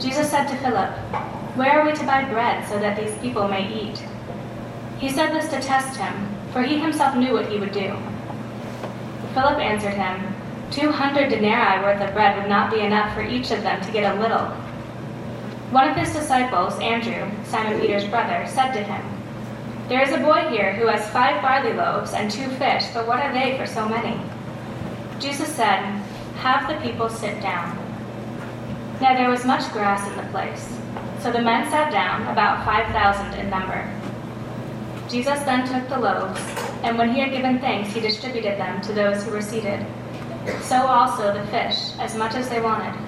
Jesus said to Philip, Where are we to buy bread so that these people may eat? He said this to test him, for he himself knew what he would do. Philip answered him, Two hundred denarii worth of bread would not be enough for each of them to get a little. One of his disciples, Andrew, Simon Peter's brother, said to him, There is a boy here who has five barley loaves and two fish, but what are they for so many? Jesus said, Have the people sit down. Now there was much grass in the place. So the men sat down, about 5,000 in number. Jesus then took the loaves, and when he had given thanks, he distributed them to those who were seated. So also the fish, as much as they wanted.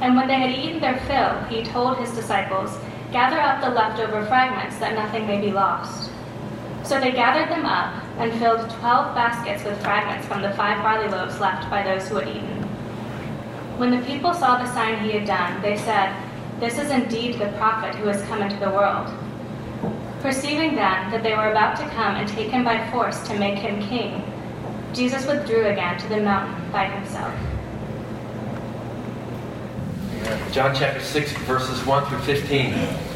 And when they had eaten their fill, he told his disciples, Gather up the leftover fragments, that nothing may be lost. So they gathered them up and filled twelve baskets with fragments from the five barley loaves left by those who had eaten. When the people saw the sign he had done, they said, This is indeed the prophet who has come into the world. Perceiving then that they were about to come and take him by force to make him king, Jesus withdrew again to the mountain by himself. John chapter 6, verses 1 through 15.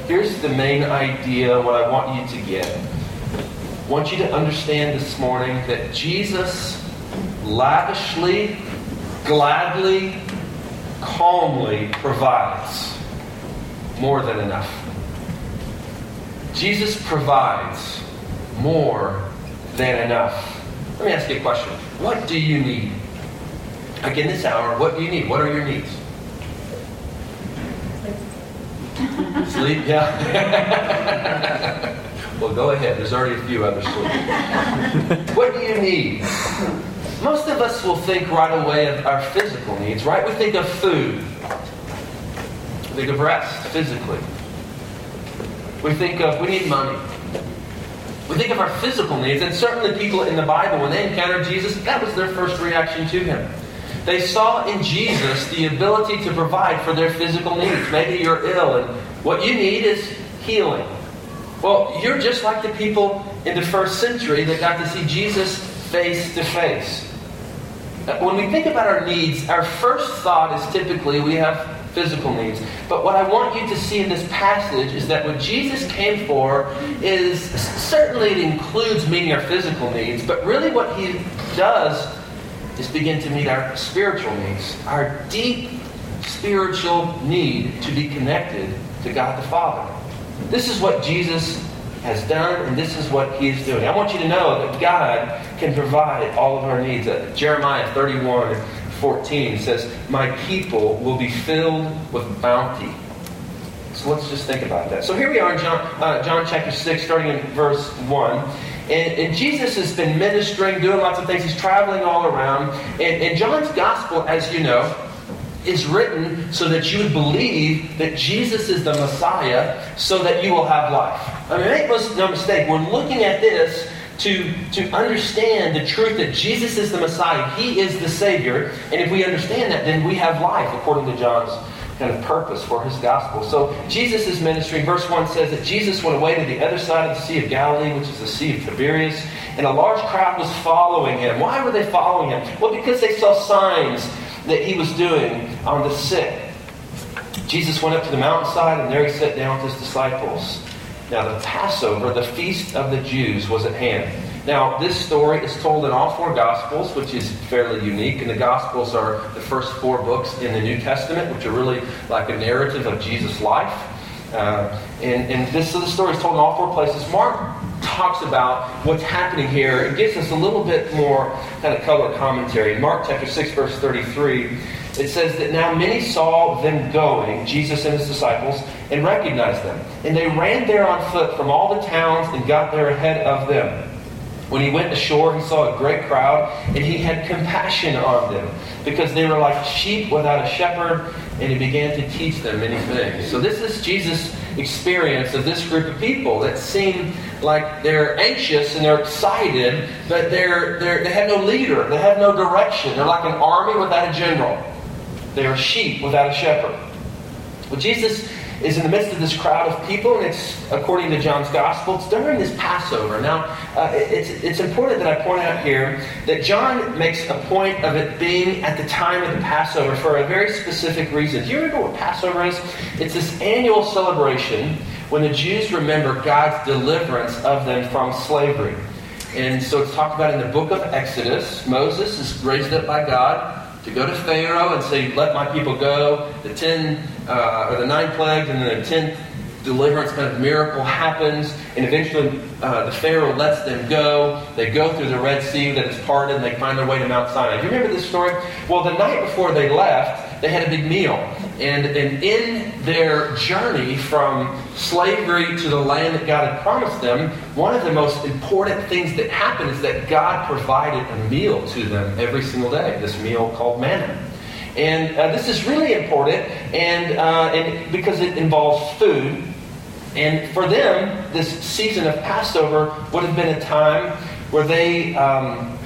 Here's the main idea, what I want you to get. I want you to understand this morning that Jesus lavishly, gladly, calmly provides more than enough. Jesus provides more than enough. Let me ask you a question. What do you need? Again, this hour, what do you need? What are your needs? Sleep? Yeah. well, go ahead. There's already a few others what do you need? Most of us will think right away of our physical needs, right? We think of food. We think of rest physically. We think of, we need money. We think of our physical needs, and certainly people in the Bible, when they encountered Jesus, that was their first reaction to him. They saw in Jesus the ability to provide for their physical needs. Maybe you're ill, and what you need is healing. Well, you're just like the people in the first century that got to see Jesus face to face. Uh, when we think about our needs, our first thought is typically we have physical needs. But what I want you to see in this passage is that what Jesus came for is certainly it includes meeting our physical needs, but really what he does is begin to meet our spiritual needs, our deep spiritual need to be connected to God the Father. This is what Jesus has done, and this is what he is doing. I want you to know that God can provide all of our needs. Uh, Jeremiah 31 14 says, My people will be filled with bounty. So let's just think about that. So here we are in John, uh, John chapter 6, starting in verse 1. And, and, Jesus has been ministering, doing lots of things. He's traveling all around. And, and John's gospel, as you know, is written so that you would believe that Jesus is the Messiah so that you will have life. I mean, make no mistake, we're looking at this to, to understand the truth that Jesus is the Messiah, He is the Savior, and if we understand that, then we have life according to John's kind of purpose for his gospel. So Jesus is ministering. Verse 1 says that Jesus went away to the other side of the Sea of Galilee, which is the Sea of Tiberias, and a large crowd was following him. Why were they following him? Well, because they saw signs that he was doing on the sick. Jesus went up to the mountainside, and there he sat down with his disciples. Now, the Passover, the feast of the Jews, was at hand. Now, this story is told in all four Gospels, which is fairly unique. And the Gospels are the first four books in the New Testament, which are really like a narrative of Jesus' life. Uh, and, and this so the story is told in all four places. Mark talks about what's happening here. It gives us a little bit more kind of color commentary. Mark chapter 6, verse 33, it says that now many saw them going, Jesus and his disciples, and recognized them. And they ran there on foot from all the towns and got there ahead of them. When he went ashore, he saw a great crowd, and he had compassion on them, because they were like sheep without a shepherd, and he began to teach them many things. So this is Jesus' experience of this group of people that seem like they're anxious and they're excited, but they're, they're, they have no leader, they have no direction. They're like an army without a general. They are sheep without a shepherd. Well, Jesus is in the midst of this crowd of people, and it's, according to John's Gospel, it's during this Passover. Now, uh, it's, it's important that I point out here that John makes a point of it being at the time of the Passover for a very specific reason. Do you remember what Passover is? It's this annual celebration when the Jews remember God's deliverance of them from slavery. And so it's talked about in the book of Exodus. Moses is raised up by God to go to Pharaoh and say, "Let my people go." The ten uh, or the nine plagues, and then the tenth deliverance kind of miracle happens, and eventually uh, the Pharaoh lets them go. They go through the Red Sea that is parted, and they find their way to Mount Sinai. Do you remember this story? Well, the night before they left, they had a big meal. And, and in their journey from slavery to the land that God had promised them, one of the most important things that happened is that God provided a meal to them every single day, this meal called manna. And uh, this is really important and, uh, and because it involves food. And for them, this season of Passover would have been a time where they um,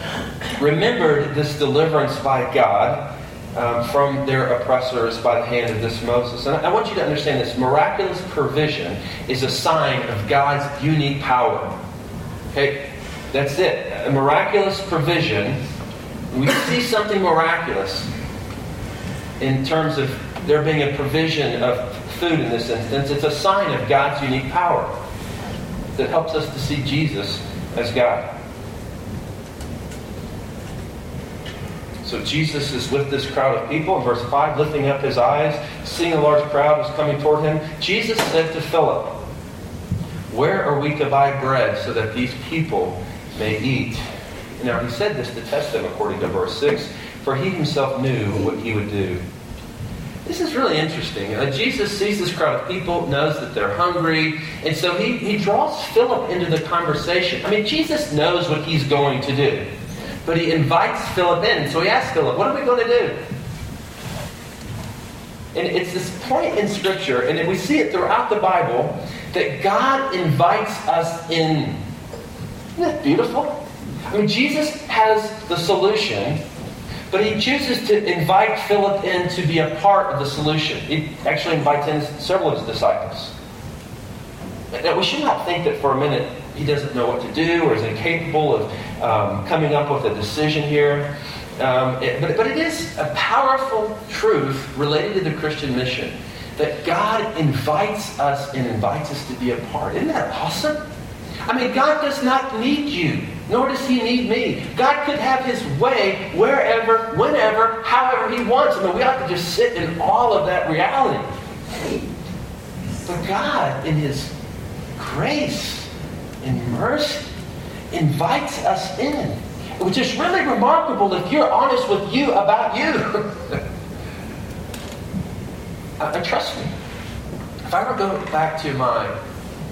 remembered this deliverance by God um, from their oppressors by the hand of this Moses. And I want you to understand this miraculous provision is a sign of God's unique power. Okay? That's it. A miraculous provision. We see something miraculous in terms of there being a provision of food in this instance. It's a sign of God's unique power that helps us to see Jesus as God. So Jesus is with this crowd of people in verse 5, lifting up his eyes, seeing a large crowd was coming toward him. Jesus said to Philip, Where are we to buy bread so that these people may eat? Now he said this to test them, according to verse 6, for he himself knew what he would do. This is really interesting. Uh, Jesus sees this crowd of people, knows that they're hungry, and so he, he draws Philip into the conversation. I mean, Jesus knows what he's going to do. But he invites Philip in. So he asks Philip, What are we going to do? And it's this point in Scripture, and we see it throughout the Bible, that God invites us in. Isn't that beautiful? I mean, Jesus has the solution, but he chooses to invite Philip in to be a part of the solution. He actually invites in several of his disciples. Now, we should not think that for a minute he doesn't know what to do or is incapable of um, coming up with a decision here. Um, it, but, but it is a powerful truth related to the Christian mission that God invites us and invites us to be a part. Isn't that awesome? I mean, God does not need you, nor does He need me. God could have His way wherever, whenever, however He wants. I mean, we have to just sit in all of that reality. But God, in His grace and mercy, invites us in. Which is really remarkable if you're honest with you about you. uh, trust me, if I were to go back to my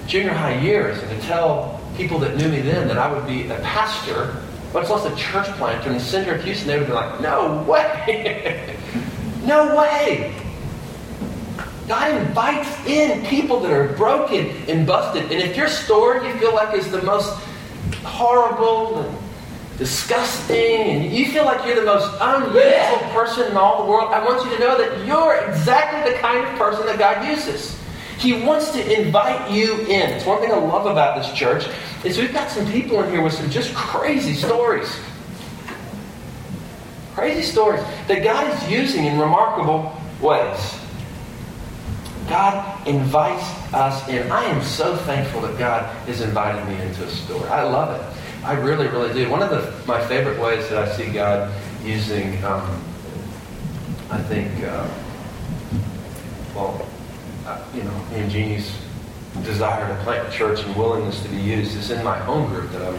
junior high years and to tell people that knew me then that I would be a pastor, much less a church planter in the center of Houston, they would be like, no way! no way! God invites in people that are broken and busted. And if your story you feel like is the most horrible and disgusting, and you feel like you're the most unuseful person in all the world, I want you to know that you're exactly the kind of person that God uses. He wants to invite you in. It's one thing I love about this church is we've got some people in here with some just crazy stories. Crazy stories that God is using in remarkable ways. God invites us in. I am so thankful that God has invited me into a story. I love it. I really, really do. One of the, my favorite ways that I see God using, um, I think, uh, well, uh, you know, me and desire to plant a church and willingness to be used is in my home group that I'm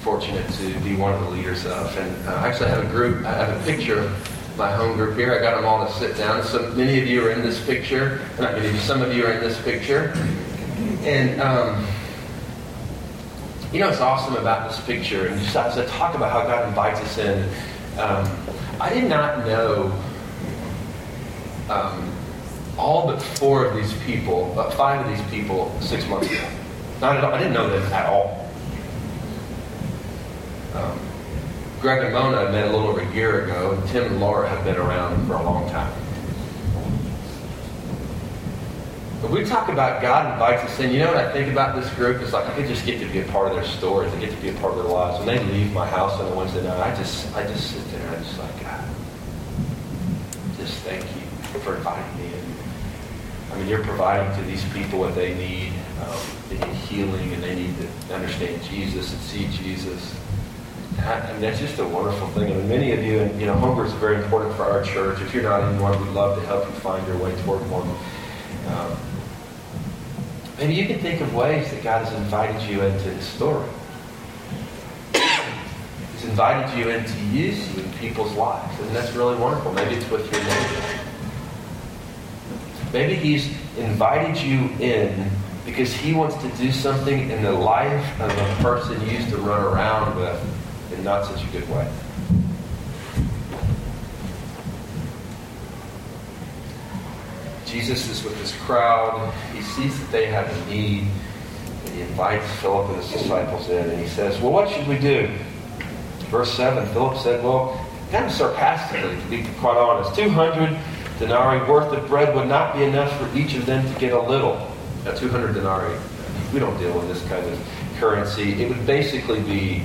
fortunate to be one of the leaders of. And uh, I actually have a group, I have a picture my home group here. I got them all to sit down. So many of you are in this picture. Not many of you, some of you are in this picture. And um, you know what's awesome about this picture? And just as I talk about how God invites us in, um, I did not know um, all but four of these people, uh, five of these people, six months ago. Not at all. I didn't know them at all. Um, Greg and Mona I met a little over a year ago, and Tim and Laura have been around for a long time. But we talk about God invites us in. You know what I think about this group? It's like I could just get to be a part of their stories. I get to be a part of their lives. When they leave my house on a Wednesday night, I just I just sit there and I'm just like, God, just thank you for inviting me in. I mean, you're providing to these people what they need. Um, they need healing and they need to understand Jesus and see Jesus. Mean, that's just a wonderful thing. Mean, many of you, and you know, hunger is very important for our church. If you're not in one, we'd love to help you find your way toward one. Um, maybe you can think of ways that God has invited you into His story. He's invited you in to use you in people's lives, and that's really wonderful. Maybe it's with your neighbor. Maybe He's invited you in because He wants to do something in the life of a person you used to run around with in not such a good way. Jesus is with this crowd. He sees that they have a need. And he invites Philip and his disciples in. And he says, Well, what should we do? Verse 7 Philip said, Well, kind of sarcastically, to be quite honest, 200 denarii worth of bread would not be enough for each of them to get a little. Now, 200 denarii, we don't deal in this kind of currency. It would basically be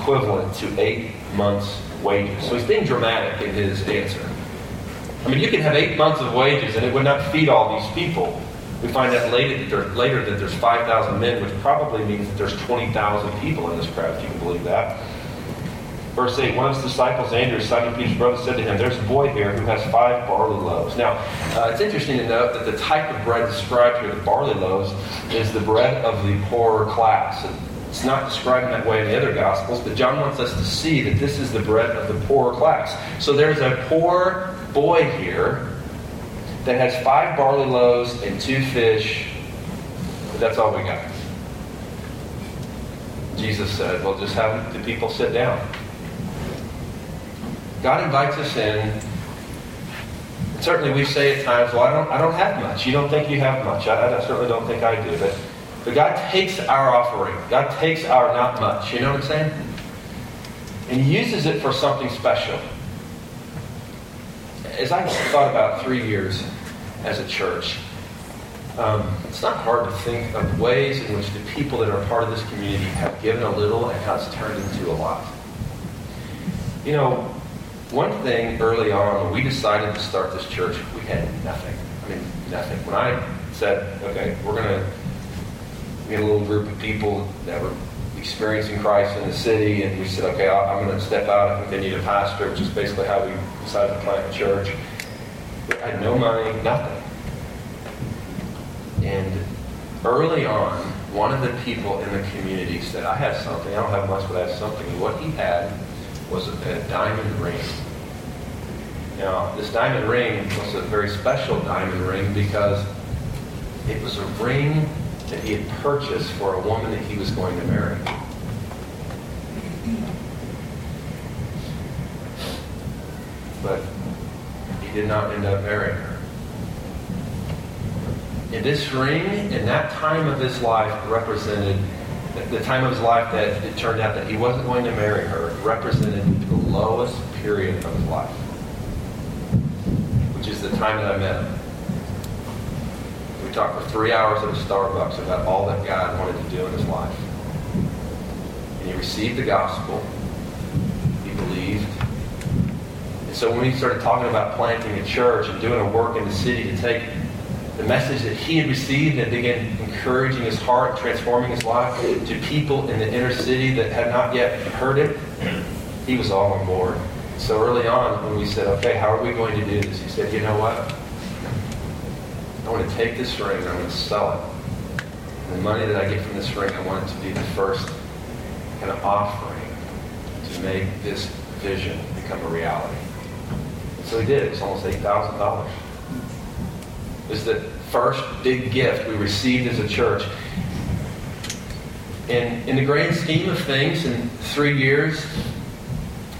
equivalent to eight months' wages. So he's being dramatic in his answer. I mean, you can have eight months of wages and it would not feed all these people. We find out later later that there's 5,000 men, which probably means that there's 20,000 people in this crowd, if you can believe that. Verse 8, one of his disciples, Andrew, Simon Peter's brother, said to him, There's a boy here who has five barley loaves. Now, uh, it's interesting to note that the type of bread described here, the barley loaves, is the bread of the poorer class. And it's not described in that way in the other Gospels, but John wants us to see that this is the bread of the poorer class. So there's a poor boy here that has five barley loaves and two fish, but that's all we got. Jesus said, Well, just have the people sit down. God invites us in. Certainly, we say at times, "Well, I don't, I don't have much." You don't think you have much. I, I certainly don't think I do. But, but God takes our offering. God takes our not much. You know what I'm saying? And He uses it for something special. As I thought about three years as a church, um, it's not hard to think of ways in which the people that are part of this community have given a little and how it's turned into a lot. You know, one thing early on when we decided to start this church, we had nothing. I mean, nothing. When I said, okay, we're going to get a little group of people that were experiencing Christ in the city, and we said, okay, I'm going to step out and continue to pastor, which is basically how we decided to plant a church. We had no money, nothing. And early on, one of the people in the community said, I have something. I don't have much, but I have something. And what he had was a, a diamond ring. Now, this diamond ring was a very special diamond ring because it was a ring that he had purchased for a woman that he was going to marry. But he did not end up marrying her. And this ring, in that time of his life, represented the time of his life that it turned out that he wasn't going to marry her, represented the lowest period of his life, which is the time that I met him. We talked for three hours at a Starbucks about all that God wanted to do in his life. And he received the gospel. He believed. And so when we started talking about planting a church and doing a work in the city to take the message that he had received and began encouraging his heart, transforming his life to people in the inner city that had not yet heard it, he was all on board. So early on, when we said, okay, how are we going to do this? He said, you know what? I want to take this ring and I'm going to sell it. And the money that I get from this ring, I want it to be the first kind of offering to make this vision become a reality. And so he did. It was almost $8,000 is the first big gift we received as a church. And in the grand scheme of things, in three years,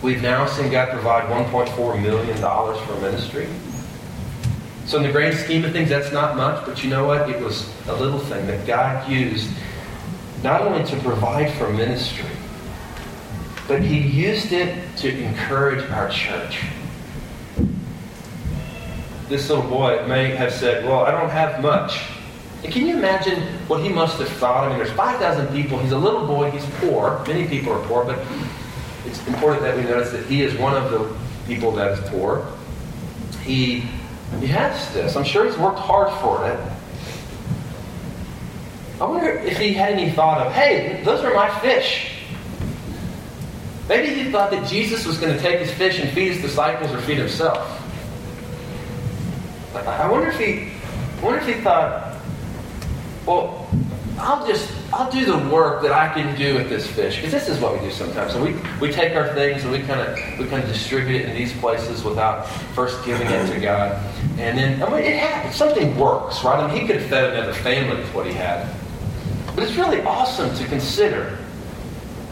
we've now seen God provide $1.4 million for ministry. So, in the grand scheme of things, that's not much, but you know what? It was a little thing that God used not only to provide for ministry, but He used it to encourage our church. This little boy may have said, Well, I don't have much. And can you imagine what he must have thought? I mean, there's 5,000 people. He's a little boy. He's poor. Many people are poor, but it's important that we notice that he is one of the people that is poor. He he has this. I'm sure he's worked hard for it. I wonder if he had any thought of, hey, those are my fish. Maybe he thought that Jesus was going to take his fish and feed his disciples or feed himself. I wonder if he, I wonder if he thought, well, I'll just I'll do the work that I can do with this fish because this is what we do sometimes. So we, we take our things and we kind of we kind of distribute it in these places without first giving it to uh-huh. God, and then I mean, it happens. Something works, right? I mean, he could have fed another family with what he had, but it's really awesome to consider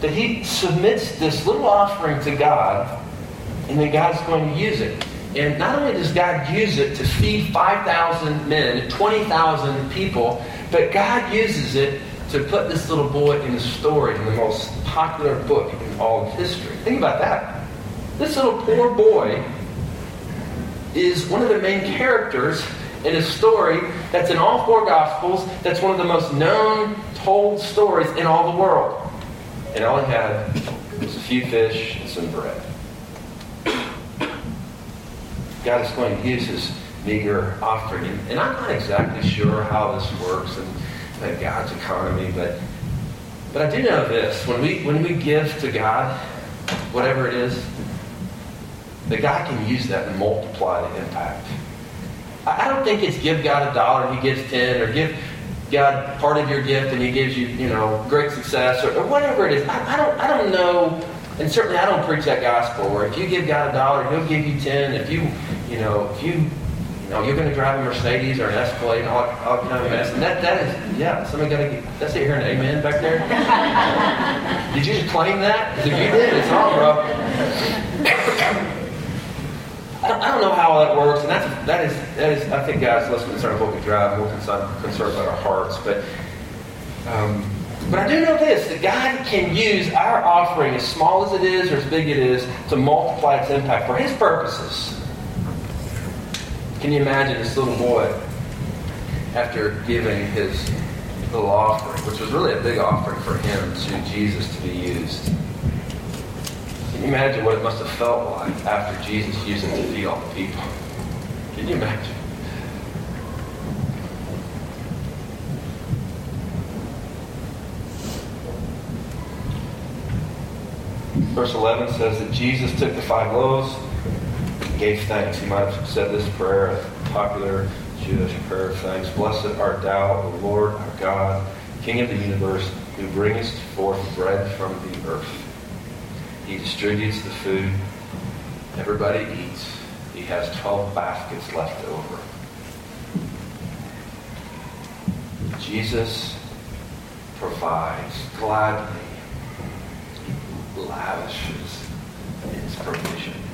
that he submits this little offering to God, and then God's going to use it. And not only does God use it to feed 5,000 men, 20,000 people, but God uses it to put this little boy in a story in the most popular book in all of history. Think about that. This little poor boy is one of the main characters in a story that's in all four Gospels, that's one of the most known, told stories in all the world. And all he had was a few fish and some bread. God is going to use his meager offering. And I'm not exactly sure how this works and, God's economy, but but I do know this. When we when we give to God, whatever it is, that God can use that and multiply the impact. I, don't think it's give God a dollar he gives ten, or give God part of your gift and he gives you, you know, great success, or, or whatever it is. I, I don't I don't know and certainly I don't preach that gospel where if you give God a dollar, he'll give you ten. If you, you know, if you know, you're going to drive a Mercedes or an Escalade and all, all kind of mess. And that, that is, yeah, somebody got to get that's it here an amen back there. did you just claim that? Because if you did, it's all, bro. I don't, I don't know how that works, and that's that is that is. I think God's less concerned with what we drive, more concerned, concerned about our hearts. But um, but I do know this that God can use our offering, as small as it is or as big it is, to multiply its impact for His purposes. Can you imagine this little boy after giving his little offering, which was really a big offering for him to Jesus to be used? Can you imagine what it must have felt like after Jesus used it to feed all the people? Can you imagine? Verse 11 says that Jesus took the five loaves gave thanks. He might have said this prayer, a popular Jewish prayer of thanks. Blessed art thou, O Lord our God, King of the universe, who bringest forth bread from the earth. He distributes the food. Everybody eats. He has 12 baskets left over. Jesus provides gladly, lavishes his provision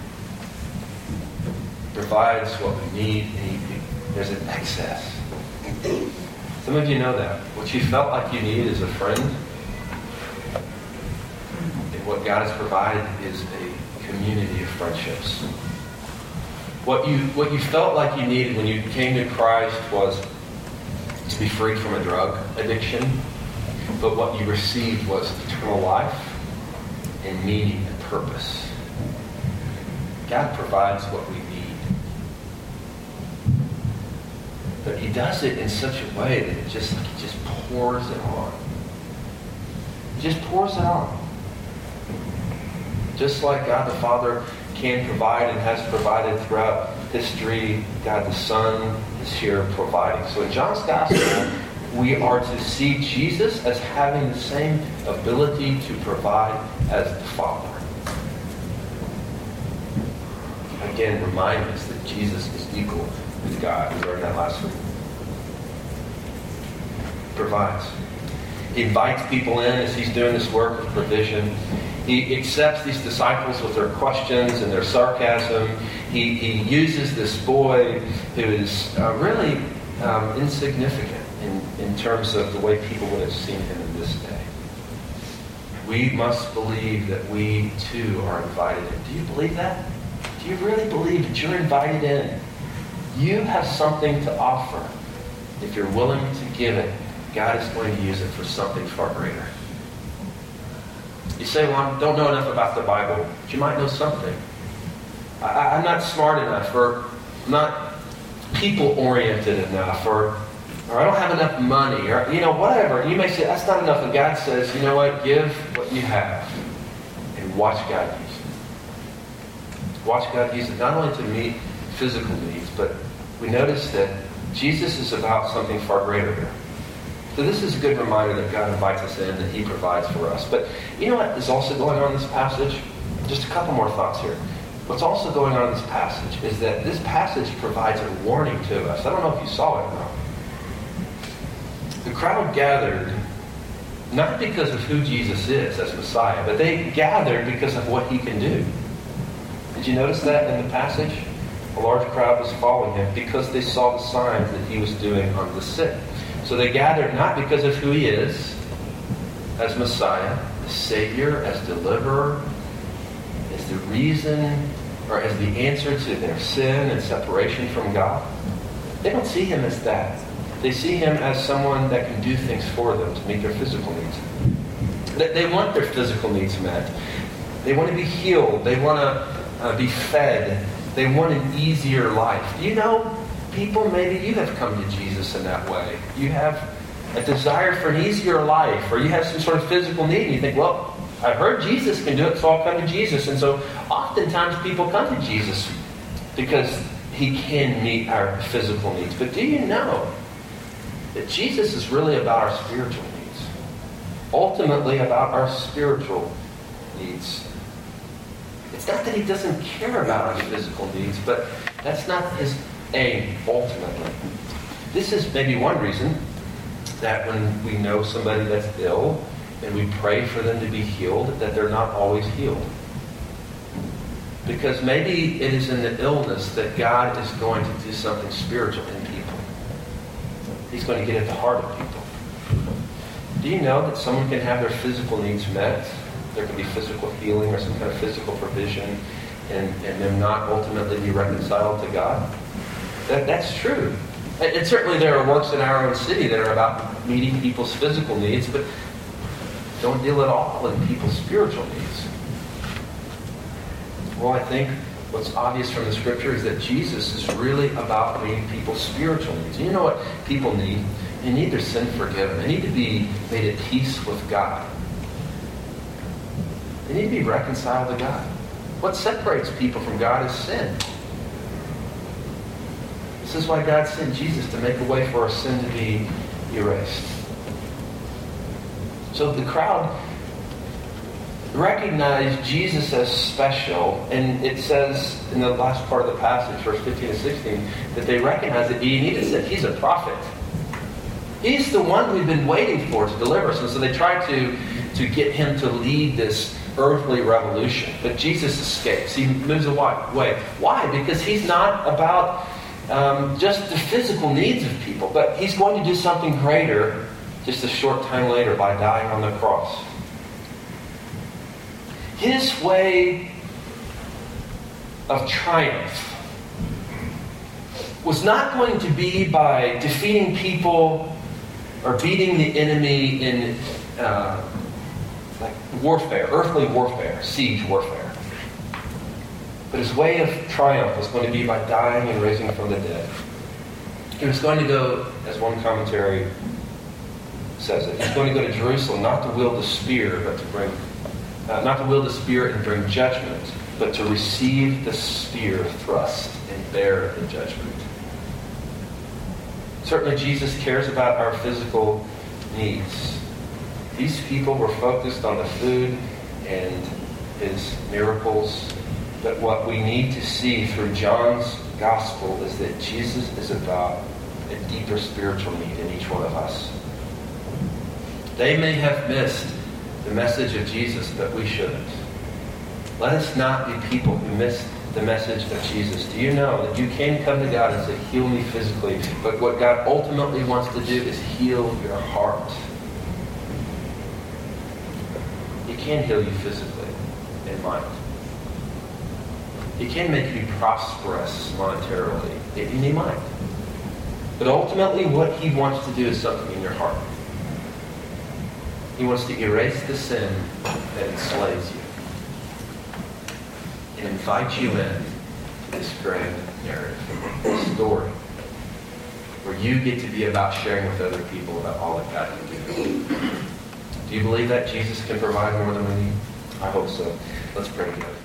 provides what we need, there's an excess. Some of you know that. What you felt like you need is a friend, and what God has provided is a community of friendships. What you, what you felt like you needed when you came to Christ was to be free from a drug addiction, but what you received was eternal life and meaning and purpose. God provides what we But he does it in such a way that it just he just pours it on. He just pours it on. Just like God the Father can provide and has provided throughout history, God the Son is here providing. So in John's Gospel, we are to see Jesus as having the same ability to provide as the Father. Again, remind us that Jesus is equal God. We learned that last week. Provides. He invites people in as he's doing this work of provision. He accepts these disciples with their questions and their sarcasm. He, he uses this boy who is uh, really um, insignificant in, in terms of the way people would have seen him in this day. We must believe that we too are invited in. Do you believe that? Do you really believe that you're invited in? You have something to offer. If you're willing to give it, God is going to use it for something far greater. You say, well, I don't know enough about the Bible, but you might know something. I, am not smart enough, or I'm not people-oriented enough, or, or I don't have enough money, or, you know, whatever. You may say, that's not enough. And God says, you know what? Give what you have and watch God use it. Watch God use it not only to meet physical needs, but we notice that Jesus is about something far greater here. So this is a good reminder that God invites us in, that He provides for us. But you know what is also going on in this passage? Just a couple more thoughts here. What's also going on in this passage is that this passage provides a warning to us. I don't know if you saw it or not. The crowd gathered not because of who Jesus is as Messiah, but they gathered because of what he can do. Did you notice that in the passage? A large crowd was following him because they saw the signs that he was doing on the sick. So they gathered not because of who he is as Messiah, as Savior, as deliverer, as the reason or as the answer to their sin and separation from God. They don't see him as that. They see him as someone that can do things for them to meet their physical needs. They want their physical needs met. They want to be healed. They want to uh, be fed. They want an easier life. You know people, maybe you have come to Jesus in that way. You have a desire for an easier life, or you have some sort of physical need, and you think, well, I heard Jesus can do it, so I'll come to Jesus. And so oftentimes people come to Jesus because he can meet our physical needs. But do you know that Jesus is really about our spiritual needs? Ultimately, about our spiritual needs. It's not that he doesn't care about our physical needs, but that's not his aim, ultimately. This is maybe one reason that when we know somebody that's ill and we pray for them to be healed, that they're not always healed. Because maybe it is in the illness that God is going to do something spiritual in people. He's going to get at the heart of people. Do you know that someone can have their physical needs met? There can be physical healing or some kind of physical provision and, and them not ultimately be reconciled to God? That, that's true. And, and certainly there are works in our own city that are about meeting people's physical needs, but don't deal at all in people's spiritual needs. Well, I think what's obvious from the scripture is that Jesus is really about meeting people's spiritual needs. You know what people need? They need their sin forgiven. They need to be made at peace with God. Need to be reconciled to God. What separates people from God is sin. This is why God sent Jesus to make a way for our sin to be erased. So the crowd recognized Jesus as special, and it says in the last part of the passage, verse 15 and 16, that they recognized that he needed that he's a prophet. He's the one we've been waiting for to deliver us. And so they tried to, to get him to lead this earthly revolution. But Jesus escapes. He moves away. Why? Because he's not about um, just the physical needs of people, but he's going to do something greater just a short time later by dying on the cross. His way of triumph was not going to be by defeating people or beating the enemy in uh, like warfare, earthly warfare, siege warfare. But his way of triumph was going to be by dying and raising from the dead. He was going to go, as one commentary says it, he's going to go to Jerusalem not to wield the spear, but to bring, uh, not to wield the spear and bring judgment, but to receive the spear thrust and bear the judgment. Certainly, Jesus cares about our physical needs. These people were focused on the food and his miracles but what we need to see through John's gospel is that Jesus is about a deeper spiritual need in each one of us. They may have missed the message of Jesus, but we shouldn't. Let us not be people who miss the message of Jesus. Do you know that you can come to God and say, Heal me physically, but what God ultimately wants to do is heal your heart. He can heal you physically in mind. He can make you prosperous monetarily, and he might. But ultimately, what he wants to do is something in your heart. He wants to erase the sin that enslaves you and invite you in to this grand narrative, this story, where you get to be about sharing with other people about all that God can do. Do you believe that Jesus can provide more than we need? I hope so. Let's pray together.